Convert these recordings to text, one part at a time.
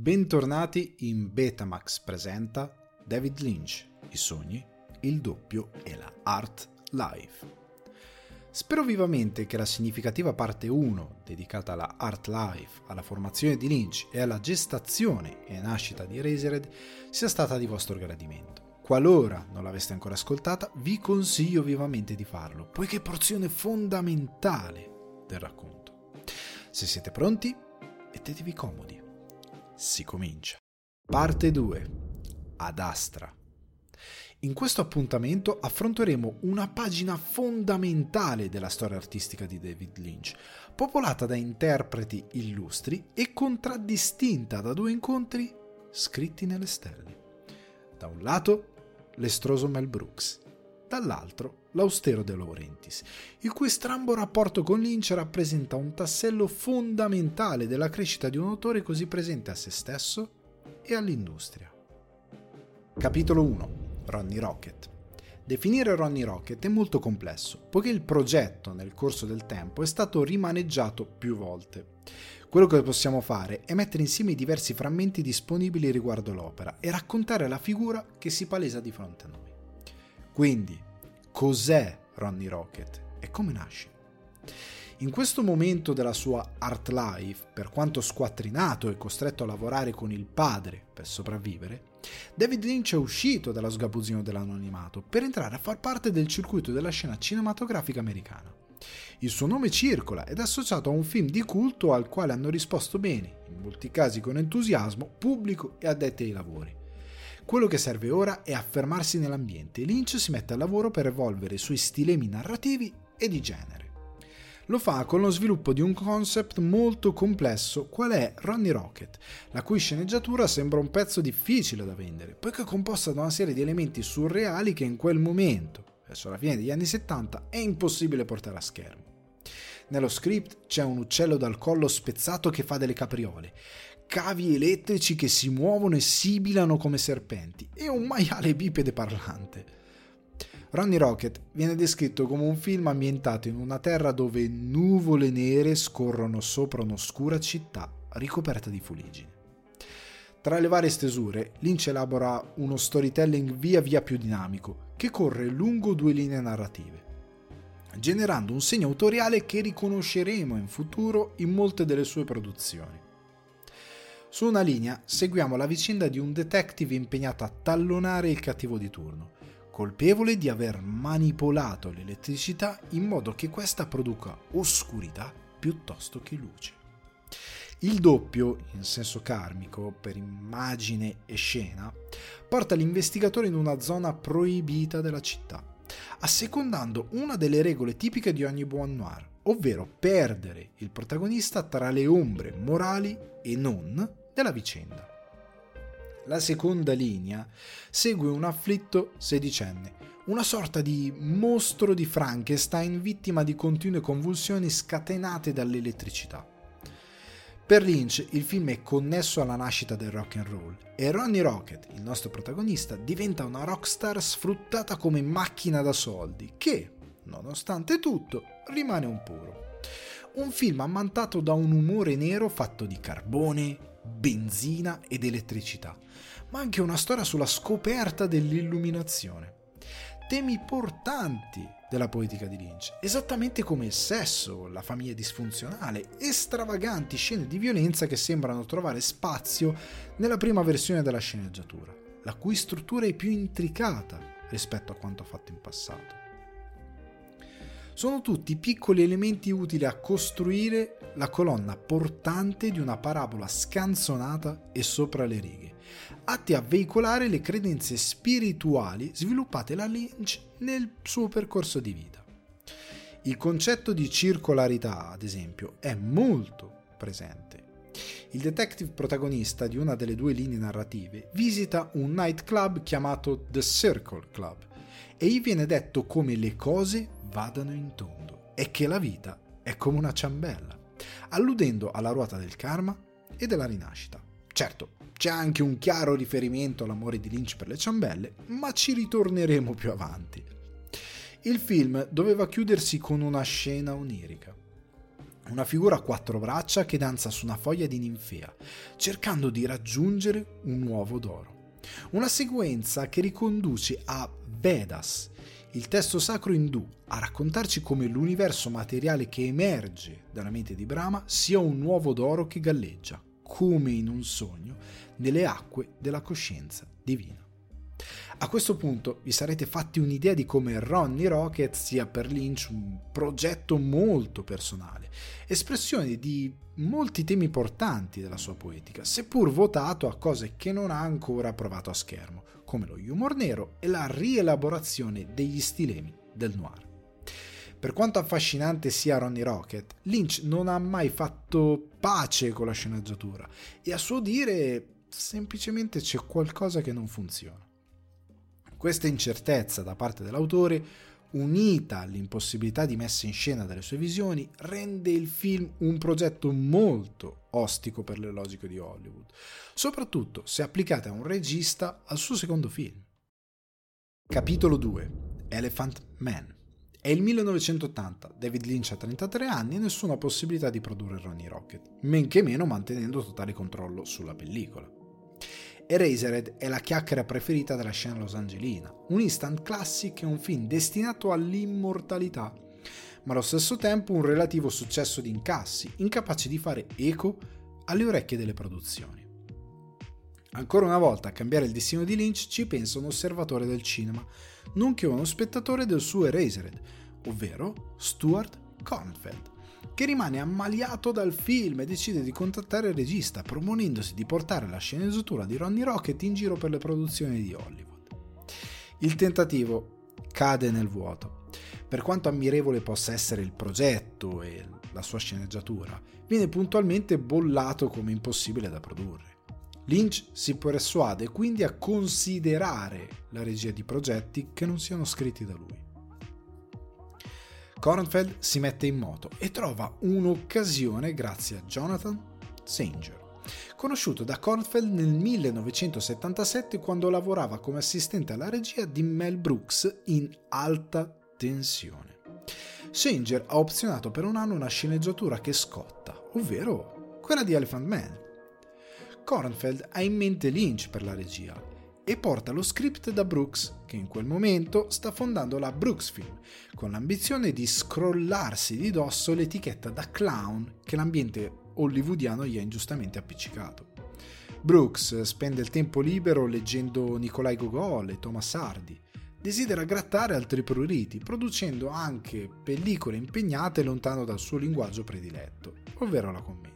Bentornati in Betamax presenta David Lynch, i sogni, il doppio e la Art Life. Spero vivamente che la significativa parte 1, dedicata alla Art Life, alla formazione di Lynch e alla gestazione e nascita di Eraserhead, sia stata di vostro gradimento. Qualora non l'aveste ancora ascoltata, vi consiglio vivamente di farlo, poiché è porzione fondamentale del racconto. Se siete pronti, mettetevi comodi si comincia. Parte 2. Ad Astra. In questo appuntamento affronteremo una pagina fondamentale della storia artistica di David Lynch, popolata da interpreti illustri e contraddistinta da due incontri scritti nelle stelle. Da un lato, l'estroso Mel Brooks, dall'altro l'austero De Laurentiis, il cui strambo rapporto con Lynch rappresenta un tassello fondamentale della crescita di un autore così presente a se stesso e all'industria. Capitolo 1. Ronnie Rocket. Definire Ronnie Rocket è molto complesso, poiché il progetto nel corso del tempo è stato rimaneggiato più volte. Quello che possiamo fare è mettere insieme i diversi frammenti disponibili riguardo l'opera e raccontare la figura che si palesa di fronte a noi. Quindi, cos'è Ronnie Rocket e come nasce? In questo momento della sua art life, per quanto squattrinato e costretto a lavorare con il padre per sopravvivere, David Lynch è uscito dallo sgabuzzino dell'anonimato per entrare a far parte del circuito della scena cinematografica americana. Il suo nome circola ed è associato a un film di culto al quale hanno risposto bene, in molti casi con entusiasmo, pubblico e addetti ai lavori. Quello che serve ora è affermarsi nell'ambiente e Lynch si mette al lavoro per evolvere i suoi stilemi narrativi e di genere. Lo fa con lo sviluppo di un concept molto complesso qual è Ronnie Rocket, la cui sceneggiatura sembra un pezzo difficile da vendere, poiché è composta da una serie di elementi surreali che in quel momento, verso la fine degli anni 70, è impossibile portare a schermo. Nello script c'è un uccello dal collo spezzato che fa delle capriole, cavi elettrici che si muovono e sibilano come serpenti e un maiale bipede parlante. Ronnie Rocket viene descritto come un film ambientato in una terra dove nuvole nere scorrono sopra un'oscura città ricoperta di fuliggine. Tra le varie stesure, Lynch elabora uno storytelling via via più dinamico, che corre lungo due linee narrative, generando un segno autoriale che riconosceremo in futuro in molte delle sue produzioni. Su una linea seguiamo la vicenda di un detective impegnato a tallonare il cattivo di turno, colpevole di aver manipolato l'elettricità in modo che questa produca oscurità piuttosto che luce. Il doppio, in senso karmico, per immagine e scena, porta l'investigatore in una zona proibita della città, assecondando una delle regole tipiche di ogni buon noir, ovvero perdere il protagonista tra le ombre morali e non della vicenda. La seconda linea segue un afflitto sedicenne, una sorta di mostro di Frankenstein vittima di continue convulsioni scatenate dall'elettricità. Per Lynch il film è connesso alla nascita del rock and roll e Ronnie Rocket, il nostro protagonista, diventa una rockstar sfruttata come macchina da soldi che, nonostante tutto, rimane un puro. Un film ammantato da un umore nero fatto di carbone, benzina ed elettricità, ma anche una storia sulla scoperta dell'illuminazione. Temi portanti della poetica di Lynch, esattamente come il sesso, la famiglia disfunzionale stravaganti scene di violenza che sembrano trovare spazio nella prima versione della sceneggiatura, la cui struttura è più intricata rispetto a quanto fatto in passato sono tutti piccoli elementi utili a costruire la colonna portante di una parabola scanzonata e sopra le righe, atti a veicolare le credenze spirituali sviluppate da Lynch nel suo percorso di vita. Il concetto di circolarità, ad esempio, è molto presente. Il detective protagonista di una delle due linee narrative visita un nightclub chiamato The Circle Club e gli viene detto come le cose vadano in tondo e che la vita è come una ciambella, alludendo alla ruota del karma e della rinascita. Certo, c'è anche un chiaro riferimento all'amore di Lynch per le ciambelle, ma ci ritorneremo più avanti. Il film doveva chiudersi con una scena onirica. una figura a quattro braccia che danza su una foglia di ninfea, cercando di raggiungere un uovo d'oro. Una sequenza che riconduce a Vedas, il testo sacro indù, a raccontarci come l'universo materiale che emerge dalla mente di Brahma sia un uovo d'oro che galleggia, come in un sogno, nelle acque della coscienza divina. A questo punto vi sarete fatti un'idea di come Ronnie Rocket sia per Lynch un progetto molto personale, espressione di molti temi importanti della sua poetica, seppur votato a cose che non ha ancora provato a schermo, come lo humor nero e la rielaborazione degli stilemi del noir. Per quanto affascinante sia Ronnie Rocket, Lynch non ha mai fatto pace con la sceneggiatura e a suo dire semplicemente c'è qualcosa che non funziona. Questa incertezza da parte dell'autore, unita all'impossibilità di messa in scena delle sue visioni, rende il film un progetto molto ostico per le logiche di Hollywood, soprattutto se applicate a un regista al suo secondo film. Capitolo 2 Elephant Man è il 1980, David Lynch ha 33 anni e nessuna possibilità di produrre Ronnie Rocket, men che meno mantenendo totale controllo sulla pellicola. Eraserhead è la chiacchiera preferita della scena losangelina. Un instant classic è un film destinato all'immortalità, ma allo stesso tempo un relativo successo di incassi, incapace di fare eco alle orecchie delle produzioni. Ancora una volta a cambiare il destino di Lynch ci pensa un osservatore del cinema, nonché uno spettatore del suo Eraserhead, ovvero Stuart Kornfeld che rimane ammaliato dal film e decide di contattare il regista, proponendosi di portare la sceneggiatura di Ronnie Rocket in giro per le produzioni di Hollywood. Il tentativo cade nel vuoto. Per quanto ammirevole possa essere il progetto e la sua sceneggiatura, viene puntualmente bollato come impossibile da produrre. Lynch si persuade quindi a considerare la regia di progetti che non siano scritti da lui. Kornfeld si mette in moto e trova un'occasione grazie a Jonathan Sanger, conosciuto da Kornfeld nel 1977 quando lavorava come assistente alla regia di Mel Brooks in Alta Tensione. Sanger ha opzionato per un anno una sceneggiatura che scotta, ovvero quella di Elephant Man. Kornfeld ha in mente Lynch per la regia e porta lo script da Brooks, che in quel momento sta fondando la Brooks Film, con l'ambizione di scrollarsi di dosso l'etichetta da clown che l'ambiente hollywoodiano gli ha ingiustamente appiccicato. Brooks spende il tempo libero leggendo Nicolai Gogol e Thomas Hardy. Desidera grattare altri pruriti, producendo anche pellicole impegnate lontano dal suo linguaggio prediletto, ovvero la commedia.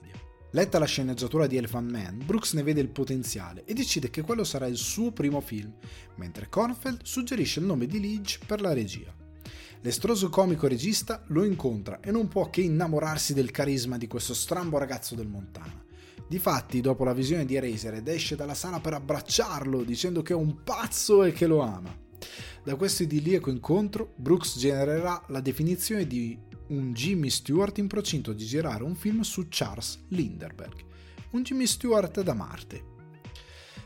Letta la sceneggiatura di Elephant Man, Brooks ne vede il potenziale e decide che quello sarà il suo primo film, mentre Kornfeld suggerisce il nome di Lynch per la regia. L'estroso comico regista lo incontra e non può che innamorarsi del carisma di questo strambo ragazzo del Montana. Difatti, dopo la visione di Eraserhead, esce dalla sala per abbracciarlo, dicendo che è un pazzo e che lo ama. Da questo idilliaco incontro, Brooks genererà la definizione di un Jimmy Stewart in procinto di girare un film su Charles Lindbergh, un Jimmy Stewart da Marte.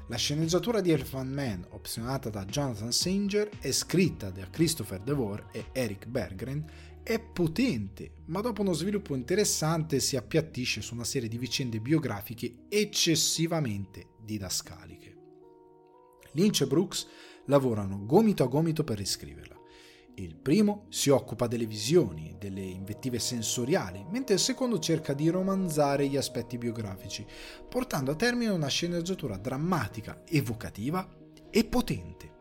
La sceneggiatura di Elephant Man, opzionata da Jonathan Singer e scritta da Christopher DeVore e Eric Berggren, è potente, ma dopo uno sviluppo interessante si appiattisce su una serie di vicende biografiche eccessivamente didascaliche. Lynch e Brooks lavorano gomito a gomito per riscriverla. Il primo si occupa delle visioni, delle invettive sensoriali, mentre il secondo cerca di romanzare gli aspetti biografici, portando a termine una sceneggiatura drammatica, evocativa e potente.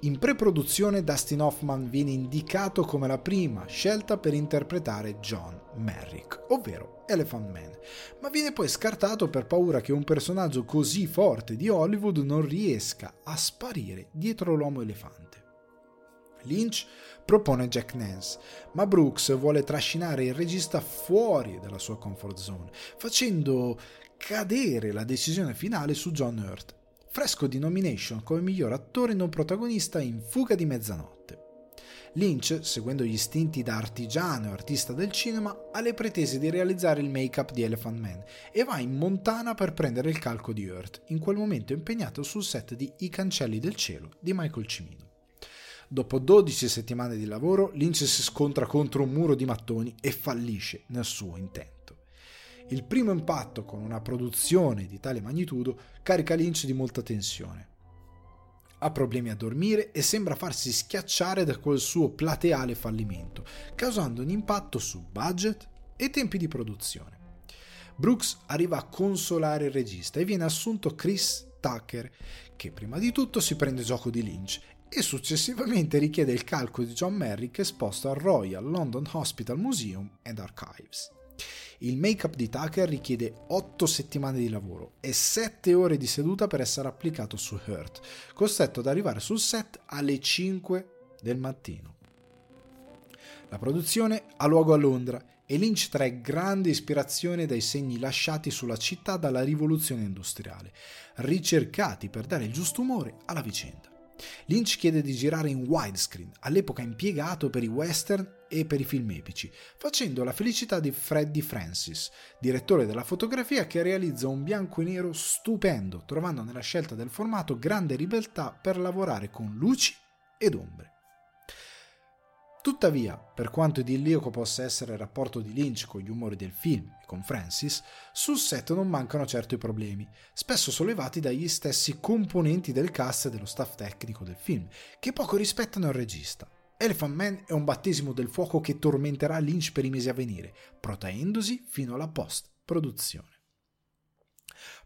In pre-produzione Dustin Hoffman viene indicato come la prima scelta per interpretare John Merrick, ovvero Elephant Man, ma viene poi scartato per paura che un personaggio così forte di Hollywood non riesca a sparire dietro l'uomo elefante. Lynch propone Jack Nance, ma Brooks vuole trascinare il regista fuori dalla sua comfort zone, facendo cadere la decisione finale su John Hurt, fresco di nomination come miglior attore non protagonista in Fuga di mezzanotte. Lynch, seguendo gli istinti da artigiano e artista del cinema, ha le pretese di realizzare il make-up di Elephant Man e va in Montana per prendere il calco di Hurt, in quel momento impegnato sul set di I cancelli del cielo di Michael Cimino. Dopo 12 settimane di lavoro, Lynch si scontra contro un muro di mattoni e fallisce nel suo intento. Il primo impatto con una produzione di tale magnitudo carica Lynch di molta tensione. Ha problemi a dormire e sembra farsi schiacciare da quel suo plateale fallimento, causando un impatto su budget e tempi di produzione. Brooks arriva a consolare il regista e viene assunto Chris Tucker, che prima di tutto si prende gioco di Lynch e successivamente richiede il calco di John Merrick esposto al Royal London Hospital Museum and Archives. Il make-up di Tucker richiede 8 settimane di lavoro e 7 ore di seduta per essere applicato su Hurt, costretto ad arrivare sul set alle 5 del mattino. La produzione ha luogo a Londra e Lynch trae grande ispirazione dai segni lasciati sulla città dalla rivoluzione industriale, ricercati per dare il giusto umore alla vicenda. Lynch chiede di girare in widescreen, all'epoca impiegato per i western e per i film epici, facendo la felicità di Freddie Francis, direttore della fotografia che realizza un bianco e nero stupendo, trovando nella scelta del formato grande ribeltà per lavorare con luci ed ombre. Tuttavia, per quanto idilliaco possa essere il rapporto di Lynch con gli umori del film e con Francis, sul set non mancano certo i problemi, spesso sollevati dagli stessi componenti del cast e dello staff tecnico del film, che poco rispettano il regista. Elephant Man è un battesimo del fuoco che tormenterà Lynch per i mesi a venire, protraendosi fino alla post-produzione.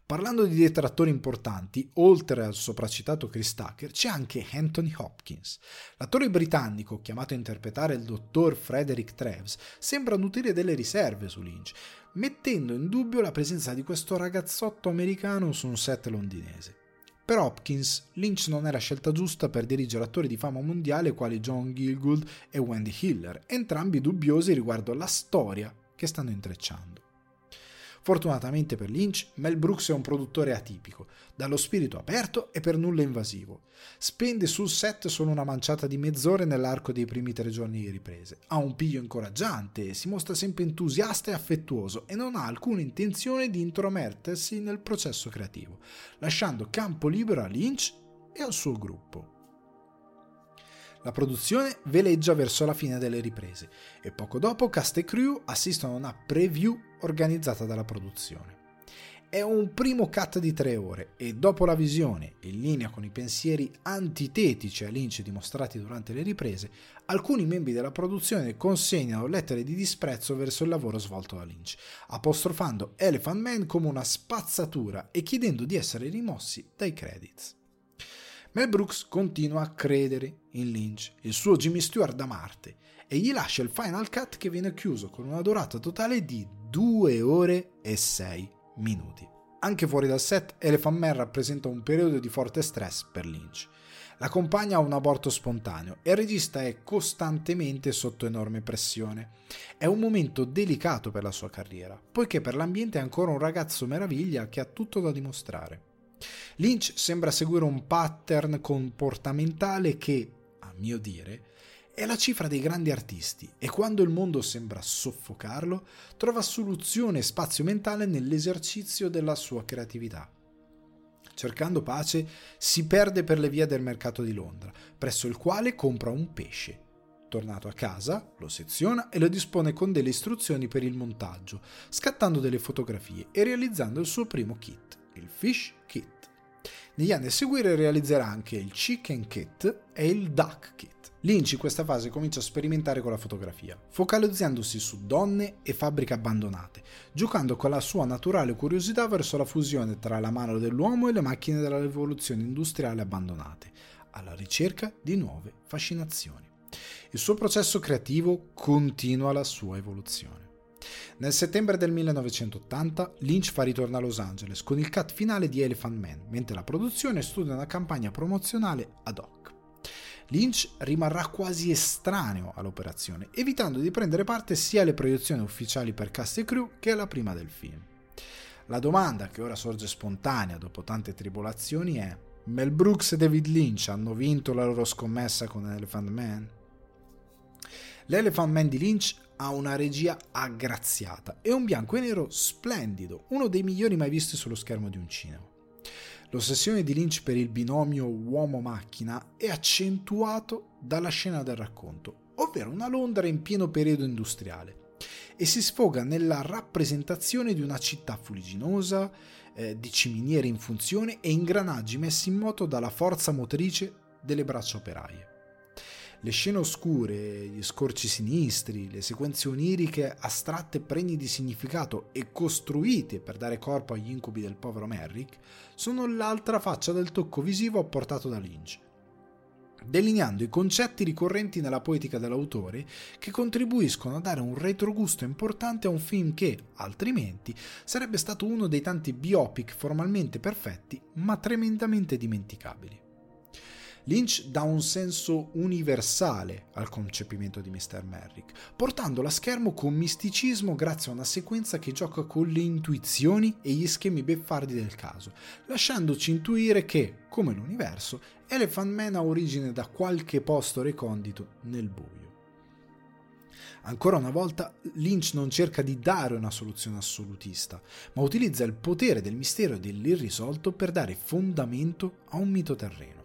Parlando di detrattori importanti, oltre al sopracitato Chris Tucker, c'è anche Anthony Hopkins. L'attore britannico, chiamato a interpretare il dottor Frederick Treves, sembra nutrire delle riserve su Lynch, mettendo in dubbio la presenza di questo ragazzotto americano su un set londinese. Per Hopkins, Lynch non è la scelta giusta per dirigere attori di fama mondiale quali John Gilgood e Wendy Hiller, entrambi dubbiosi riguardo alla storia che stanno intrecciando. Fortunatamente per Lynch, Mel Brooks è un produttore atipico, dallo spirito aperto e per nulla invasivo. Spende sul set solo una manciata di mezz'ore nell'arco dei primi tre giorni di riprese. Ha un piglio incoraggiante, si mostra sempre entusiasta e affettuoso e non ha alcuna intenzione di intromettersi nel processo creativo, lasciando campo libero a Lynch e al suo gruppo. La produzione veleggia verso la fine delle riprese e poco dopo cast e crew assistono a una preview organizzata dalla produzione. È un primo cut di tre ore e dopo la visione, in linea con i pensieri antitetici a Lynch dimostrati durante le riprese, alcuni membri della produzione consegnano lettere di disprezzo verso il lavoro svolto da Lynch, apostrofando Elephant Man come una spazzatura e chiedendo di essere rimossi dai credits. Mel Brooks continua a credere in Lynch, il suo Jimmy Stewart da Marte, e gli lascia il final cut che viene chiuso con una durata totale di 2 ore e 6 minuti. Anche fuori dal set, Elephant Man rappresenta un periodo di forte stress per Lynch. La compagna ha un aborto spontaneo e il regista è costantemente sotto enorme pressione. È un momento delicato per la sua carriera, poiché per l'ambiente è ancora un ragazzo meraviglia che ha tutto da dimostrare. Lynch sembra seguire un pattern comportamentale che, a mio dire, è la cifra dei grandi artisti e quando il mondo sembra soffocarlo, trova soluzione e spazio mentale nell'esercizio della sua creatività. Cercando pace, si perde per le vie del mercato di Londra, presso il quale compra un pesce. Tornato a casa, lo seziona e lo dispone con delle istruzioni per il montaggio, scattando delle fotografie e realizzando il suo primo kit, il Fish Kit. Negli anni a seguire realizzerà anche il Chicken Kit e il Duck Kit. Lynch in questa fase comincia a sperimentare con la fotografia, focalizzandosi su donne e fabbriche abbandonate, giocando con la sua naturale curiosità verso la fusione tra la mano dell'uomo e le macchine della rivoluzione industriale abbandonate, alla ricerca di nuove fascinazioni. Il suo processo creativo continua la sua evoluzione. Nel settembre del 1980 Lynch fa ritorno a Los Angeles con il cut finale di Elephant Man, mentre la produzione studia una campagna promozionale ad hoc. Lynch rimarrà quasi estraneo all'operazione, evitando di prendere parte sia alle proiezioni ufficiali per cast e crew che alla prima del film. La domanda che ora sorge spontanea dopo tante tribolazioni è: Mel Brooks e David Lynch hanno vinto la loro scommessa con Elephant Man? L'Elephant Man di Lynch ha una regia aggraziata e un bianco e nero splendido, uno dei migliori mai visti sullo schermo di un cinema. L'ossessione di Lynch per il binomio uomo-macchina è accentuato dalla scena del racconto, ovvero una Londra in pieno periodo industriale, e si sfoga nella rappresentazione di una città fuliginosa, eh, di ciminiere in funzione e ingranaggi messi in moto dalla forza motrice delle braccia operaie. Le scene oscure, gli scorci sinistri, le sequenze oniriche astratte pregni di significato e costruite per dare corpo agli incubi del povero Merrick sono l'altra faccia del tocco visivo apportato da Lynch delineando i concetti ricorrenti nella poetica dell'autore che contribuiscono a dare un retrogusto importante a un film che, altrimenti, sarebbe stato uno dei tanti biopic formalmente perfetti ma tremendamente dimenticabili. Lynch dà un senso universale al concepimento di Mr. Merrick, portandolo a schermo con misticismo grazie a una sequenza che gioca con le intuizioni e gli schemi beffardi del caso, lasciandoci intuire che, come l'universo, Elephant Man ha origine da qualche posto recondito nel buio. Ancora una volta, Lynch non cerca di dare una soluzione assolutista, ma utilizza il potere del mistero e dell'irrisolto per dare fondamento a un mito terreno.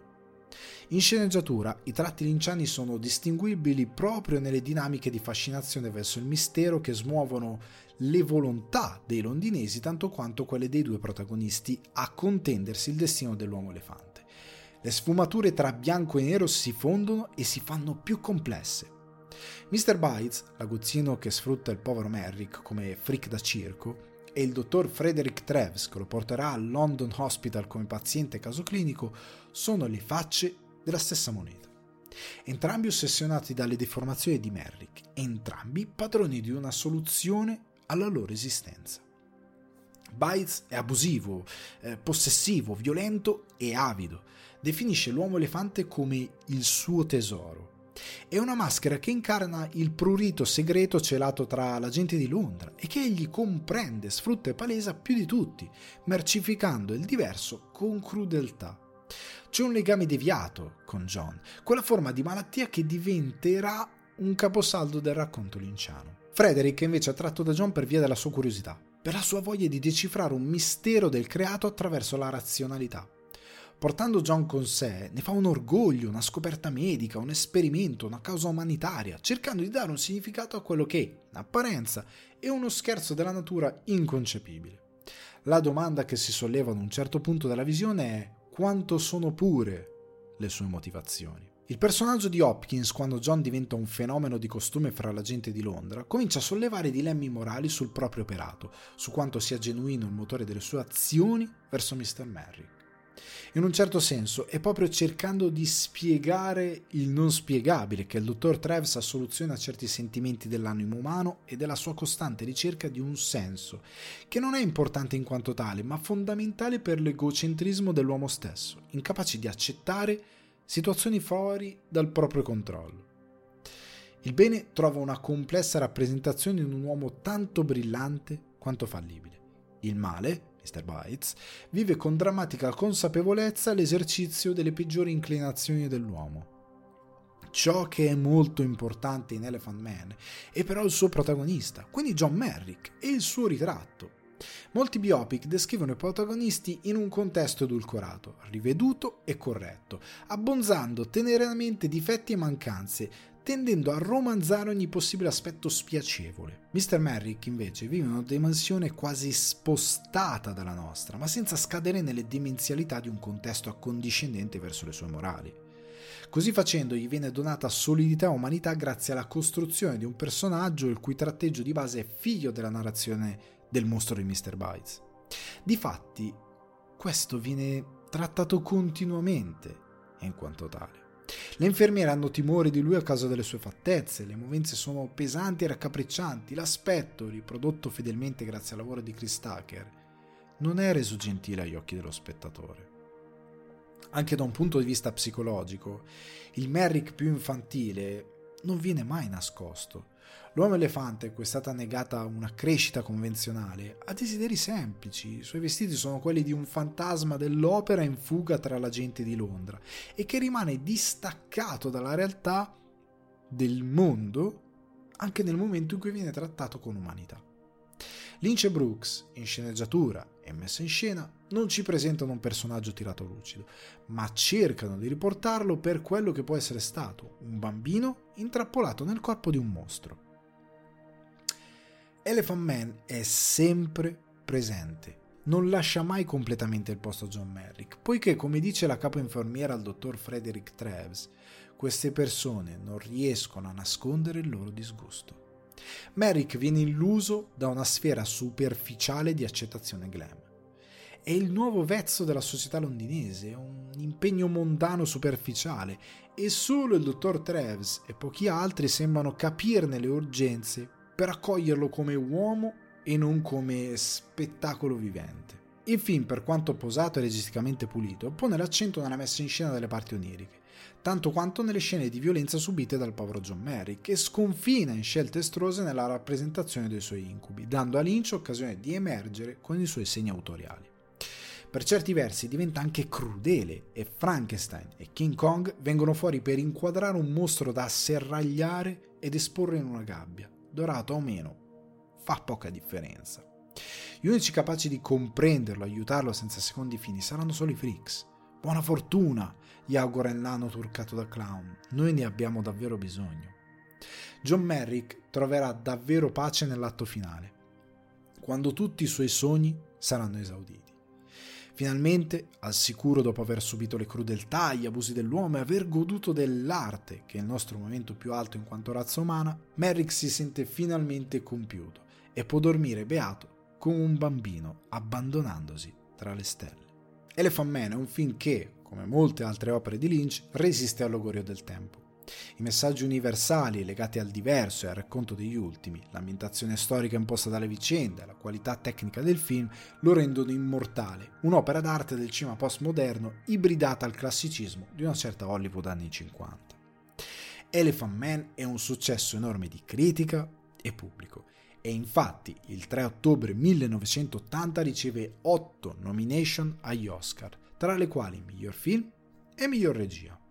In sceneggiatura i tratti linciani sono distinguibili proprio nelle dinamiche di fascinazione verso il mistero che smuovono le volontà dei londinesi tanto quanto quelle dei due protagonisti a contendersi il destino dell'uomo elefante. Le sfumature tra bianco e nero si fondono e si fanno più complesse. Mr. Bites, l'aguzzino che sfrutta il povero Merrick come freak da circo, e il dottor Frederick Treves che lo porterà al London Hospital come paziente caso clinico sono le facce della stessa moneta. Entrambi ossessionati dalle deformazioni di Merrick, entrambi padroni di una soluzione alla loro esistenza. Bites è abusivo, eh, possessivo, violento e avido. Definisce l'uomo elefante come il suo tesoro. È una maschera che incarna il prurito segreto celato tra la gente di Londra e che egli comprende, sfrutta e palesa più di tutti, mercificando il diverso con crudeltà. C'è un legame deviato con John, quella forma di malattia che diventerà un caposaldo del racconto linciano. Frederick è invece attratto da John per via della sua curiosità, per la sua voglia di decifrare un mistero del creato attraverso la razionalità. Portando John con sé, ne fa un orgoglio, una scoperta medica, un esperimento, una causa umanitaria, cercando di dare un significato a quello che, in apparenza, è uno scherzo della natura inconcepibile. La domanda che si solleva ad un certo punto della visione è quanto sono pure le sue motivazioni. Il personaggio di Hopkins, quando John diventa un fenomeno di costume fra la gente di Londra, comincia a sollevare dilemmi morali sul proprio operato, su quanto sia genuino il motore delle sue azioni verso Mr. Merrick. In un certo senso è proprio cercando di spiegare il non spiegabile che il dottor Treves ha soluzione a certi sentimenti dell'animo umano e della sua costante ricerca di un senso, che non è importante in quanto tale, ma fondamentale per l'egocentrismo dell'uomo stesso, incapace di accettare situazioni fuori dal proprio controllo. Il bene trova una complessa rappresentazione in un uomo tanto brillante quanto fallibile. Il male, Mr. Bites, vive con drammatica consapevolezza l'esercizio delle peggiori inclinazioni dell'uomo. Ciò che è molto importante in Elephant Man è però il suo protagonista, quindi John Merrick, e il suo ritratto. Molti biopic descrivono i protagonisti in un contesto edulcorato, riveduto e corretto, abbonzando teneramente difetti e mancanze, tendendo a romanzare ogni possibile aspetto spiacevole. Mr. Merrick invece vive una dimensione quasi spostata dalla nostra, ma senza scadere nelle demenzialità di un contesto accondiscendente verso le sue morali. Così facendo gli viene donata solidità e umanità grazie alla costruzione di un personaggio il cui tratteggio di base è figlio della narrazione del mostro di Mr. Bites. Difatti, questo viene trattato continuamente in quanto tale. Le infermiere hanno timore di lui a causa delle sue fattezze, le movenze sono pesanti e raccapriccianti, l'aspetto, riprodotto fedelmente grazie al lavoro di Chris Tucker, non è reso gentile agli occhi dello spettatore. Anche da un punto di vista psicologico, il Merrick più infantile non viene mai nascosto. L'uomo elefante, a cui è stata negata una crescita convenzionale, ha desideri semplici, i suoi vestiti sono quelli di un fantasma dell'opera in fuga tra la gente di Londra e che rimane distaccato dalla realtà del mondo anche nel momento in cui viene trattato con umanità. Lynch e Brooks, in sceneggiatura e messa in scena, non ci presentano un personaggio tirato lucido, ma cercano di riportarlo per quello che può essere stato, un bambino intrappolato nel corpo di un mostro. Elephant Man è sempre presente, non lascia mai completamente il posto a John Merrick, poiché come dice la capo infermiera al dottor Frederick Treves, queste persone non riescono a nascondere il loro disgusto. Merrick viene illuso da una sfera superficiale di accettazione glam. È il nuovo vezzo della società londinese, un impegno mondano superficiale e solo il dottor Treves e pochi altri sembrano capirne le urgenze per accoglierlo come uomo e non come spettacolo vivente. Il film, per quanto posato e registicamente pulito, pone l'accento nella messa in scena delle parti oniriche, tanto quanto nelle scene di violenza subite dal povero John Merrick, che sconfina in scelte estrose nella rappresentazione dei suoi incubi, dando a Lynch occasione di emergere con i suoi segni autoriali. Per certi versi diventa anche crudele e Frankenstein e King Kong vengono fuori per inquadrare un mostro da serragliare ed esporre in una gabbia, dorato o meno, fa poca differenza. Gli unici capaci di comprenderlo, aiutarlo senza secondi fini saranno solo i freaks. Buona fortuna, gli augura il nano turcato da clown. Noi ne abbiamo davvero bisogno. John Merrick troverà davvero pace nell'atto finale, quando tutti i suoi sogni saranno esauditi. Finalmente, al sicuro dopo aver subito le crudeltà, gli abusi dell'uomo e aver goduto dell'arte, che è il nostro momento più alto in quanto razza umana, Merrick si sente finalmente compiuto e può dormire beato come un bambino abbandonandosi tra le stelle. Elephant Man è un film che, come molte altre opere di Lynch, resiste all'augurio del tempo. I messaggi universali legati al diverso e al racconto degli ultimi, l'ambientazione storica imposta dalle vicende, la qualità tecnica del film lo rendono immortale, un'opera d'arte del cinema postmoderno ibridata al classicismo di una certa Hollywood anni 50. Elephant Man è un successo enorme di critica e pubblico e infatti il 3 ottobre 1980 riceve 8 nomination agli Oscar, tra le quali miglior film e miglior regia.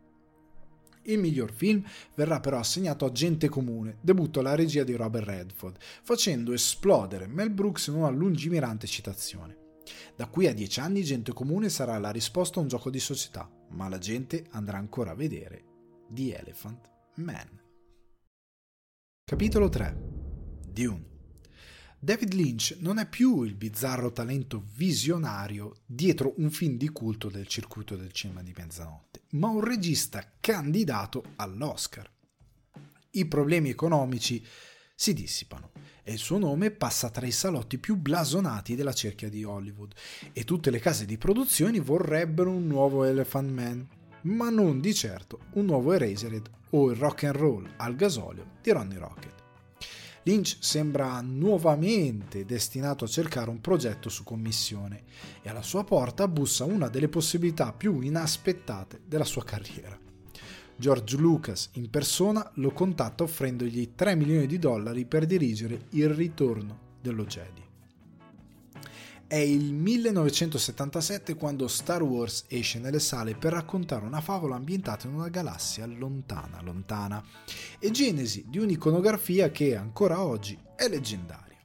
Il miglior film verrà però assegnato a Gente Comune, debutto alla regia di Robert Redford, facendo esplodere Mel Brooks in una lungimirante citazione. Da qui a dieci anni Gente Comune sarà la risposta a un gioco di società, ma la gente andrà ancora a vedere The Elephant Man. Capitolo 3 Dune David Lynch non è più il bizzarro talento visionario dietro un film di culto del circuito del cinema di mezzanotte, ma un regista candidato all'Oscar. I problemi economici si dissipano e il suo nome passa tra i salotti più blasonati della cerchia di Hollywood e tutte le case di produzione vorrebbero un nuovo Elephant Man, ma non di certo un nuovo Eraserhead o il rock and roll al gasolio di Ronnie Rocket. Lynch sembra nuovamente destinato a cercare un progetto su commissione e alla sua porta bussa una delle possibilità più inaspettate della sua carriera. George Lucas in persona lo contatta offrendogli 3 milioni di dollari per dirigere il ritorno dello Jedi. È il 1977 quando Star Wars esce nelle sale per raccontare una favola ambientata in una galassia lontana, lontana, e genesi di un'iconografia che ancora oggi è leggendaria.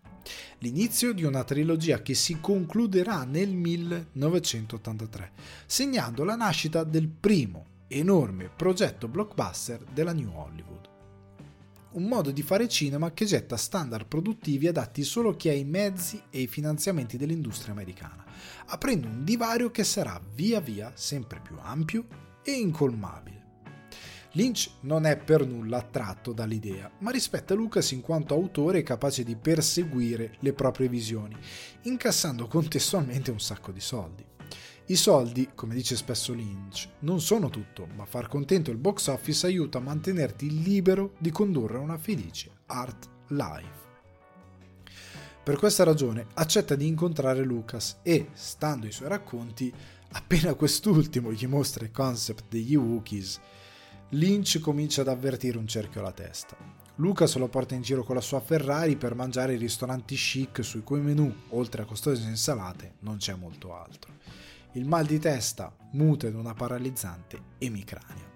L'inizio di una trilogia che si concluderà nel 1983, segnando la nascita del primo enorme progetto blockbuster della New Hollywood un modo di fare cinema che getta standard produttivi adatti solo a chi ha i mezzi e i finanziamenti dell'industria americana, aprendo un divario che sarà via via sempre più ampio e incolmabile. Lynch non è per nulla attratto dall'idea, ma rispetta Lucas in quanto autore capace di perseguire le proprie visioni, incassando contestualmente un sacco di soldi. I soldi, come dice spesso Lynch, non sono tutto, ma far contento il box office aiuta a mantenerti libero di condurre una felice art life. Per questa ragione accetta di incontrare Lucas e, stando ai suoi racconti, appena quest'ultimo gli mostra il concept degli Wookiees, Lynch comincia ad avvertire un cerchio alla testa. Lucas lo porta in giro con la sua Ferrari per mangiare i ristoranti chic sui cui menù, oltre a costose insalate, non c'è molto altro il mal di testa muta in una paralizzante emicrania.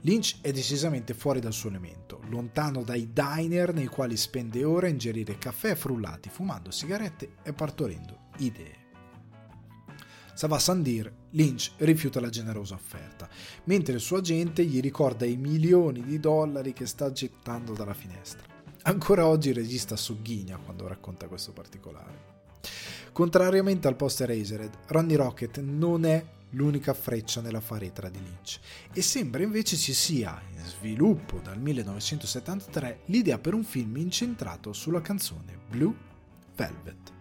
Lynch è decisamente fuori dal suo elemento, lontano dai diner nei quali spende ore a ingerire caffè frullati, fumando sigarette e partorendo idee. Sava Sandir, Lynch rifiuta la generosa offerta, mentre il suo agente gli ricorda i milioni di dollari che sta gettando dalla finestra. Ancora oggi il regista sogghigna quando racconta questo particolare. Contrariamente al poster Razered, Ronnie Rocket non è l'unica freccia nella faretra di Lynch e sembra invece ci sia, in sviluppo dal 1973, l'idea per un film incentrato sulla canzone Blue Velvet.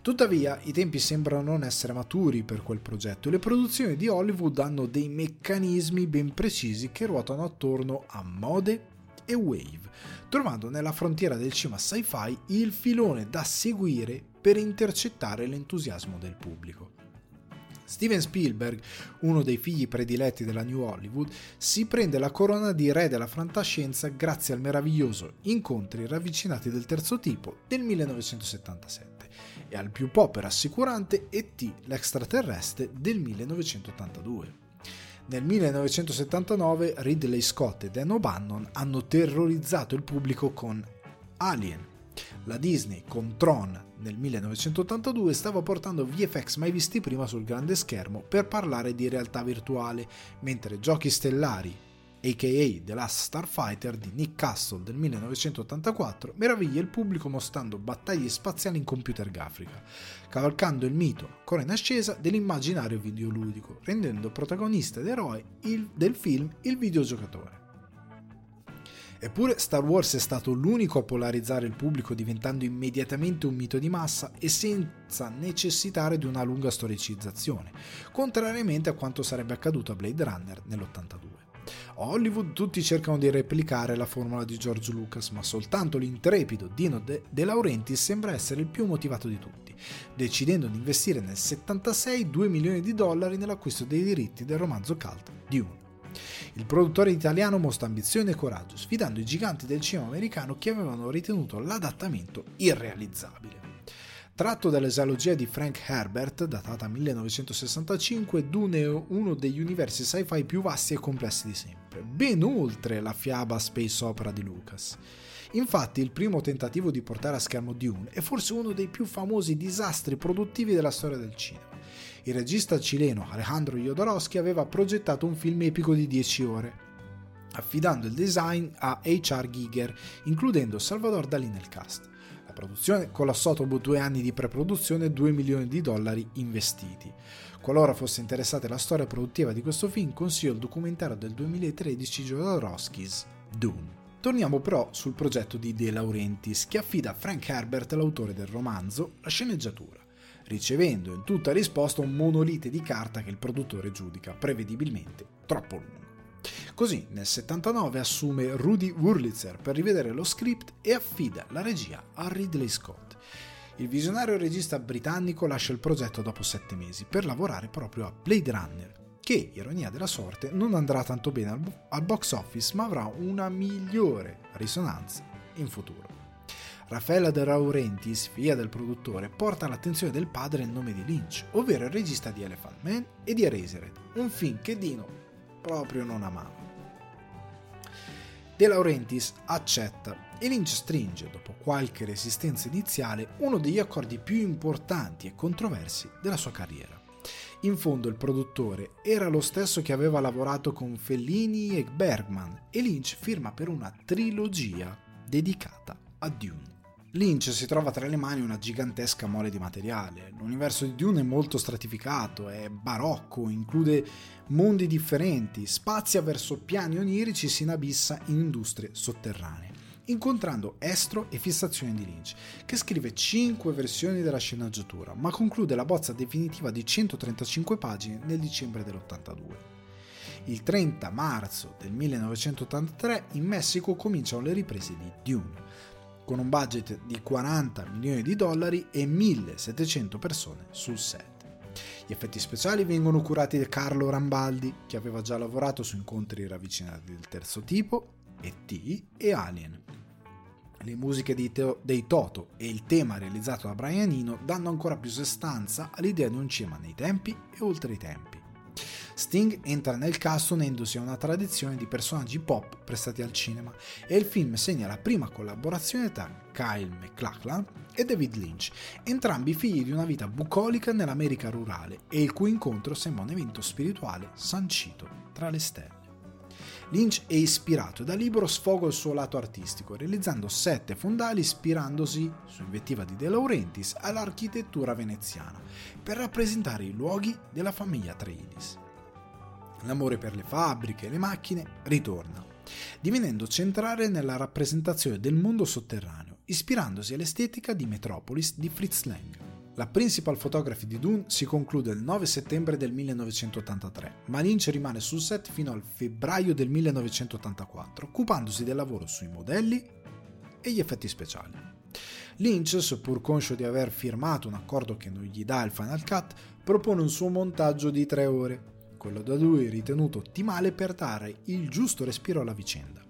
Tuttavia, i tempi sembrano non essere maturi per quel progetto e le produzioni di Hollywood hanno dei meccanismi ben precisi che ruotano attorno a mode e wave, trovando nella frontiera del cinema sci-fi il filone da seguire per intercettare l'entusiasmo del pubblico. Steven Spielberg, uno dei figli prediletti della New Hollywood, si prende la corona di re della fantascienza grazie al meraviglioso Incontri ravvicinati del terzo tipo del 1977 e al più pop e rassicurante E.T. l'extraterrestre del 1982. Nel 1979 Ridley Scott e Dan O'Bannon hanno terrorizzato il pubblico con Alien. La Disney con Tron nel 1982 stava portando VFX mai visti prima sul grande schermo per parlare di realtà virtuale, mentre Giochi Stellari aka The Last Starfighter di Nick Castle del 1984, meraviglia il pubblico mostrando battaglie spaziali in computer grafica, cavalcando il mito, ancora in ascesa, dell'immaginario videoludico, rendendo protagonista ed eroe il, del film il videogiocatore. Eppure Star Wars è stato l'unico a polarizzare il pubblico diventando immediatamente un mito di massa e senza necessitare di una lunga storicizzazione, contrariamente a quanto sarebbe accaduto a Blade Runner nell'82. A Hollywood tutti cercano di replicare la formula di George Lucas, ma soltanto l'intrepido Dino De, De Laurentiis sembra essere il più motivato di tutti, decidendo di investire nel 76 2 milioni di dollari nell'acquisto dei diritti del romanzo cult Dune. Il produttore italiano mostra ambizione e coraggio, sfidando i giganti del cinema americano che avevano ritenuto l'adattamento irrealizzabile. Tratto dall'esalogia di Frank Herbert, datata 1965, Dune è uno degli universi sci-fi più vasti e complessi di sempre, ben oltre la fiaba space opera di Lucas. Infatti, il primo tentativo di portare a schermo Dune è forse uno dei più famosi disastri produttivi della storia del cinema. Il regista cileno Alejandro Jodorowsky aveva progettato un film epico di 10 ore, affidando il design a H.R. Giger, includendo Salvador Dalì nel cast produzione collassò dopo due anni di pre-produzione e 2 milioni di dollari investiti. Qualora fosse interessata la storia produttiva di questo film, consiglio il documentario del 2013 Jodorowsky's Dune. Torniamo però sul progetto di De Laurentiis che affida a Frank Herbert, l'autore del romanzo, la sceneggiatura, ricevendo in tutta risposta un monolite di carta che il produttore giudica prevedibilmente troppo lungo. Così nel 79 assume Rudy Wurlitzer per rivedere lo script e affida la regia a Ridley Scott. Il visionario regista britannico lascia il progetto dopo sette mesi per lavorare proprio a Blade Runner, che, ironia della sorte, non andrà tanto bene al, al box office ma avrà una migliore risonanza in futuro. Raffaella De Laurentiis, figlia del produttore, porta all'attenzione del padre il nome di Lynch, ovvero il regista di Elephant Man e di Eraserhead, un film che Dino proprio non amava. De Laurentiis accetta e Lynch stringe, dopo qualche resistenza iniziale, uno degli accordi più importanti e controversi della sua carriera. In fondo il produttore era lo stesso che aveva lavorato con Fellini e Bergman e Lynch firma per una trilogia dedicata a Dune. Lynch si trova tra le mani una gigantesca mole di materiale. L'universo di Dune è molto stratificato, è barocco, include mondi differenti, spazia verso piani onirici e si inabissa in industrie sotterranee, incontrando estro e fissazioni di Lynch, che scrive 5 versioni della sceneggiatura, ma conclude la bozza definitiva di 135 pagine nel dicembre dell'82. Il 30 marzo del 1983 in Messico cominciano le riprese di Dune con un budget di 40 milioni di dollari e 1700 persone sul set. Gli effetti speciali vengono curati da Carlo Rambaldi, che aveva già lavorato su incontri ravvicinati del terzo tipo, E.T. e Alien. Le musiche dei Toto e il tema realizzato da Brian Eno danno ancora più sostanza all'idea di un cinema nei tempi e oltre i tempi. Sting entra nel cast unendosi a una tradizione di personaggi pop prestati al cinema e il film segna la prima collaborazione tra Kyle MacLachlan e David Lynch, entrambi figli di una vita bucolica nell'America rurale e il cui incontro sembra un evento spirituale sancito tra le stelle. Lynch è ispirato e da libero sfoga il suo lato artistico, realizzando sette fondali ispirandosi, su invettiva di De Laurentiis, all'architettura veneziana, per rappresentare i luoghi della famiglia Atreides. L'amore per le fabbriche e le macchine ritorna, divenendo centrale nella rappresentazione del mondo sotterraneo, ispirandosi all'estetica di Metropolis di Fritz Lang. La principal photography di Dune si conclude il 9 settembre del 1983, ma Lynch rimane sul set fino al febbraio del 1984, occupandosi del lavoro sui modelli e gli effetti speciali. Lynch, seppur conscio di aver firmato un accordo che non gli dà il Final Cut, propone un suo montaggio di tre ore, quello da lui ritenuto ottimale per dare il giusto respiro alla vicenda.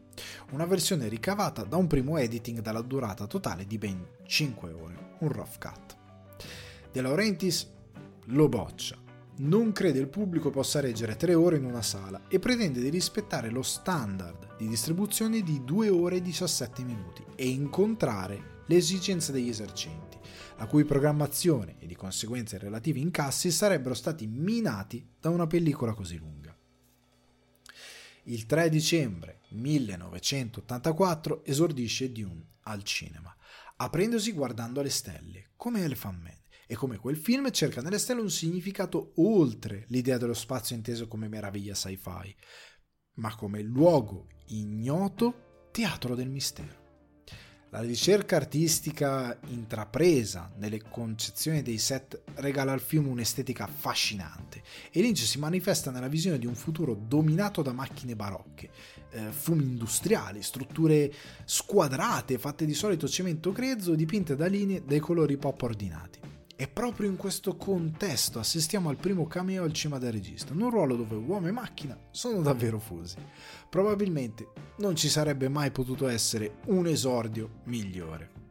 Una versione ricavata da un primo editing dalla durata totale di ben 5 ore, un rough cut. De Laurentiis lo boccia. Non crede il pubblico possa reggere tre ore in una sala e pretende di rispettare lo standard di distribuzione di 2 ore e 17 minuti e incontrare le esigenze degli esercenti, la cui programmazione e di conseguenza i relativi incassi sarebbero stati minati da una pellicola così lunga. Il 3 dicembre 1984 esordisce Dune al cinema, aprendosi guardando le stelle, come Elephant Man e come quel film cerca nelle stelle un significato oltre l'idea dello spazio inteso come meraviglia sci-fi, ma come luogo ignoto teatro del mistero. La ricerca artistica intrapresa nelle concezioni dei set regala al film un'estetica affascinante e Lynch si manifesta nella visione di un futuro dominato da macchine barocche, eh, fumi industriali, strutture squadrate fatte di solito cemento grezzo dipinte da linee dai colori pop ordinati. E proprio in questo contesto assistiamo al primo cameo al cima del regista, in un ruolo dove uomo e macchina sono davvero fusi. Probabilmente non ci sarebbe mai potuto essere un esordio migliore.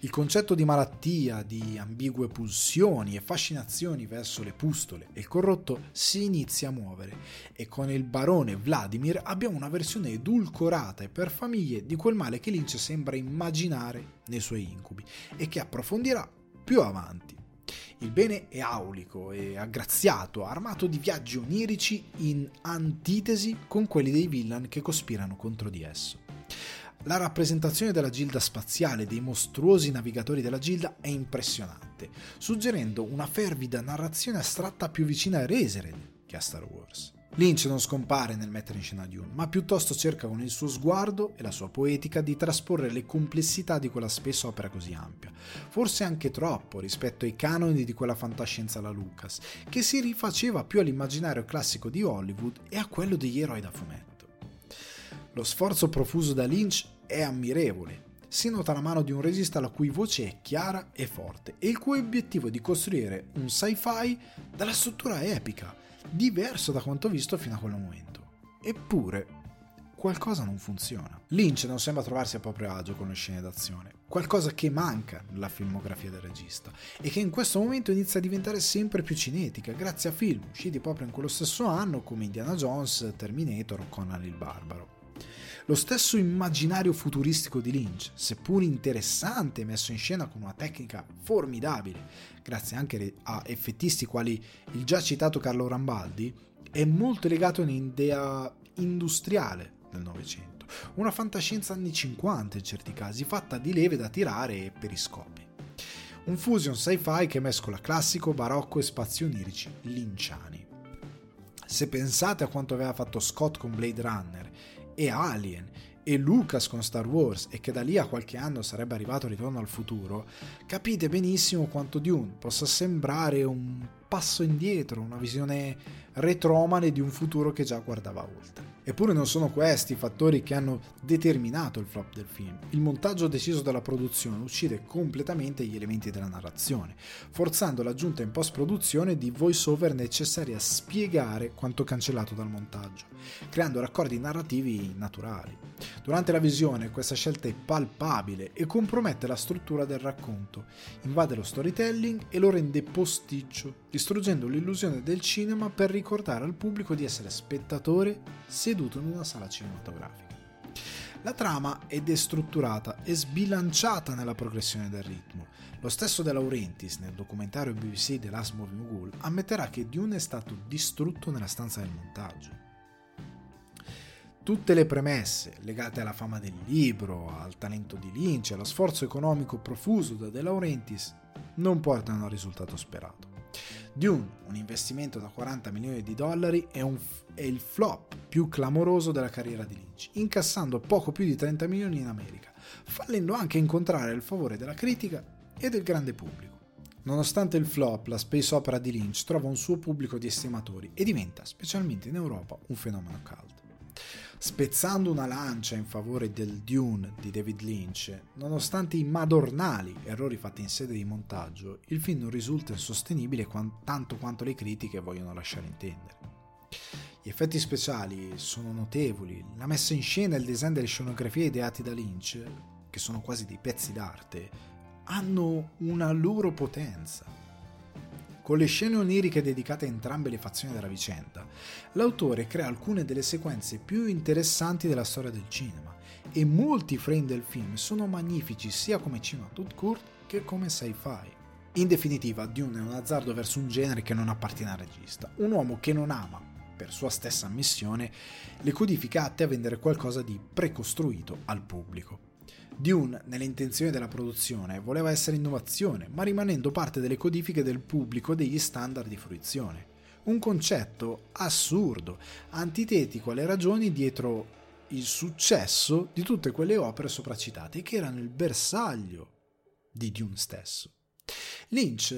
Il concetto di malattia, di ambigue pulsioni e fascinazioni verso le pustole e il corrotto si inizia a muovere e con il barone Vladimir abbiamo una versione edulcorata e per famiglie di quel male che Lynch sembra immaginare nei suoi incubi e che approfondirà più avanti. Il bene è aulico e aggraziato, armato di viaggi onirici in antitesi con quelli dei villain che cospirano contro di esso. La rappresentazione della gilda spaziale dei mostruosi navigatori della gilda è impressionante, suggerendo una fervida narrazione astratta più vicina a Resered che a Star Wars. Lynch non scompare nel mettere in scena Dune, ma piuttosto cerca con il suo sguardo e la sua poetica di trasporre le complessità di quella spessa opera così ampia, forse anche troppo rispetto ai canoni di quella fantascienza alla Lucas, che si rifaceva più all'immaginario classico di Hollywood e a quello degli eroi da fumetto. Lo sforzo profuso da Lynch è ammirevole, si nota la mano di un regista la cui voce è chiara e forte e il cui obiettivo è di costruire un sci-fi dalla struttura epica, diverso da quanto visto fino a quel momento. Eppure, qualcosa non funziona. Lynch non sembra trovarsi a proprio agio con le scene d'azione, qualcosa che manca nella filmografia del regista e che in questo momento inizia a diventare sempre più cinetica grazie a film usciti proprio in quello stesso anno come Indiana Jones, Terminator o Conan il Barbaro. Lo stesso immaginario futuristico di Lynch, seppur interessante messo in scena con una tecnica formidabile, grazie anche a effettisti quali il già citato Carlo Rambaldi, è molto legato a un'idea industriale del Novecento, una fantascienza anni 50 in certi casi, fatta di leve da tirare e periscopi. Un fusion sci-fi che mescola classico, barocco e spazi onirici linciani. Se pensate a quanto aveva fatto Scott con Blade Runner e Alien e Lucas con Star Wars e che da lì a qualche anno sarebbe arrivato Ritorno al futuro, capite benissimo quanto Dune possa sembrare un passo indietro, una visione retromane di un futuro che già guardava oltre. Eppure non sono questi i fattori che hanno determinato il flop del film. Il montaggio deciso dalla produzione uccide completamente gli elementi della narrazione, forzando l'aggiunta in post-produzione di voice-over necessari a spiegare quanto cancellato dal montaggio, creando raccordi narrativi naturali. Durante la visione questa scelta è palpabile e compromette la struttura del racconto, invade lo storytelling e lo rende posticcio distruggendo l'illusione del cinema per ricordare al pubblico di essere spettatore seduto in una sala cinematografica. La trama è destrutturata e sbilanciata nella progressione del ritmo. Lo stesso De Laurentiis, nel documentario BBC The Last Moving Wall, ammetterà che Dune è stato distrutto nella stanza del montaggio. Tutte le premesse legate alla fama del libro, al talento di Lynch allo sforzo economico profuso da De Laurentiis non portano al risultato sperato. Dune, un investimento da 40 milioni di dollari, è, un, è, il flop più clamoroso della carriera di Lynch, incassando poco più di 30 milioni in America, fallendo anche incontrare il favore della critica e del grande pubblico. Nonostante il flop, la space opera di Lynch trova un suo pubblico di estimatori e diventa, specialmente in Europa, un fenomeno caldo spezzando una lancia in favore del Dune di David Lynch, nonostante i madornali errori fatti in sede di montaggio, il film non risulta insostenibile tanto quanto le critiche vogliono lasciare intendere. Gli effetti speciali sono notevoli, la messa in scena e il design delle scenografie ideati da Lynch, che sono quasi dei pezzi d'arte, hanno una loro potenza con le scene oniriche dedicate a entrambe le fazioni della vicenda, l'autore crea alcune delle sequenze più interessanti della storia del cinema e molti frame del film sono magnifici sia come cinema tout court che come sci-fi. In definitiva, Dune è un azzardo verso un genere che non appartiene al regista, un uomo che non ama, per sua stessa ammissione, le codifiche atte a vendere qualcosa di precostruito al pubblico. Dune, nelle intenzioni della produzione, voleva essere innovazione, ma rimanendo parte delle codifiche del pubblico degli standard di fruizione. Un concetto assurdo, antitetico alle ragioni dietro il successo di tutte quelle opere sopracitate che erano il bersaglio di Dune stesso. Lynch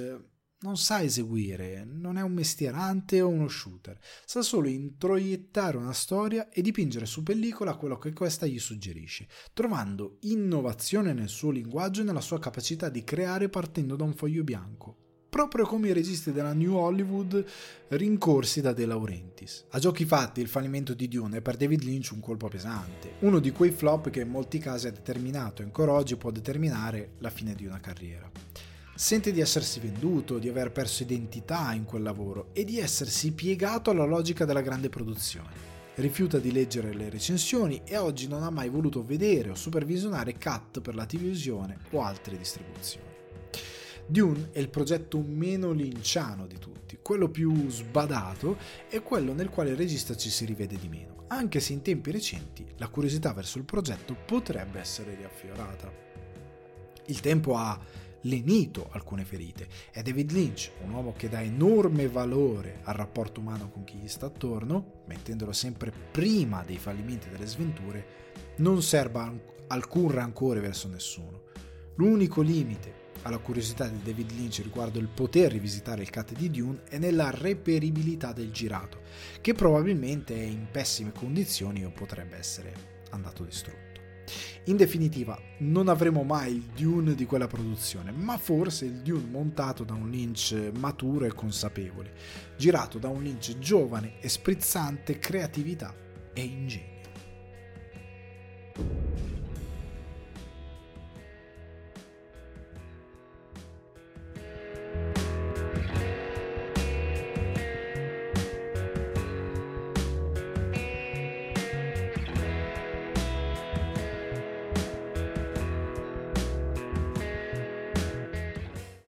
non sa eseguire, non è un mestierante o uno shooter, sa solo introiettare una storia e dipingere su pellicola quello che questa gli suggerisce, trovando innovazione nel suo linguaggio e nella sua capacità di creare partendo da un foglio bianco. Proprio come i registi della New Hollywood rincorsi da De Laurentiis. A giochi fatti, il fallimento di Dune è per David Lynch un colpo pesante, uno di quei flop che in molti casi ha determinato e ancora oggi può determinare la fine di una carriera. Sente di essersi venduto, di aver perso identità in quel lavoro e di essersi piegato alla logica della grande produzione. Rifiuta di leggere le recensioni e oggi non ha mai voluto vedere o supervisionare cut per la televisione o altre distribuzioni. Dune è il progetto meno linciano di tutti, quello più sbadato e quello nel quale il regista ci si rivede di meno, anche se in tempi recenti la curiosità verso il progetto potrebbe essere riaffiorata. Il tempo ha lenito alcune ferite. È David Lynch, un uomo che dà enorme valore al rapporto umano con chi gli sta attorno, mettendolo sempre prima dei fallimenti e delle sventure, non serba alcun rancore verso nessuno. L'unico limite alla curiosità di David Lynch riguardo il poter rivisitare il cut di Dune è nella reperibilità del girato, che probabilmente è in pessime condizioni o potrebbe essere andato distrutto. In definitiva, non avremo mai il Dune di quella produzione, ma forse il Dune montato da un Lynch maturo e consapevole, girato da un Lynch giovane e sprizzante creatività e ingegno.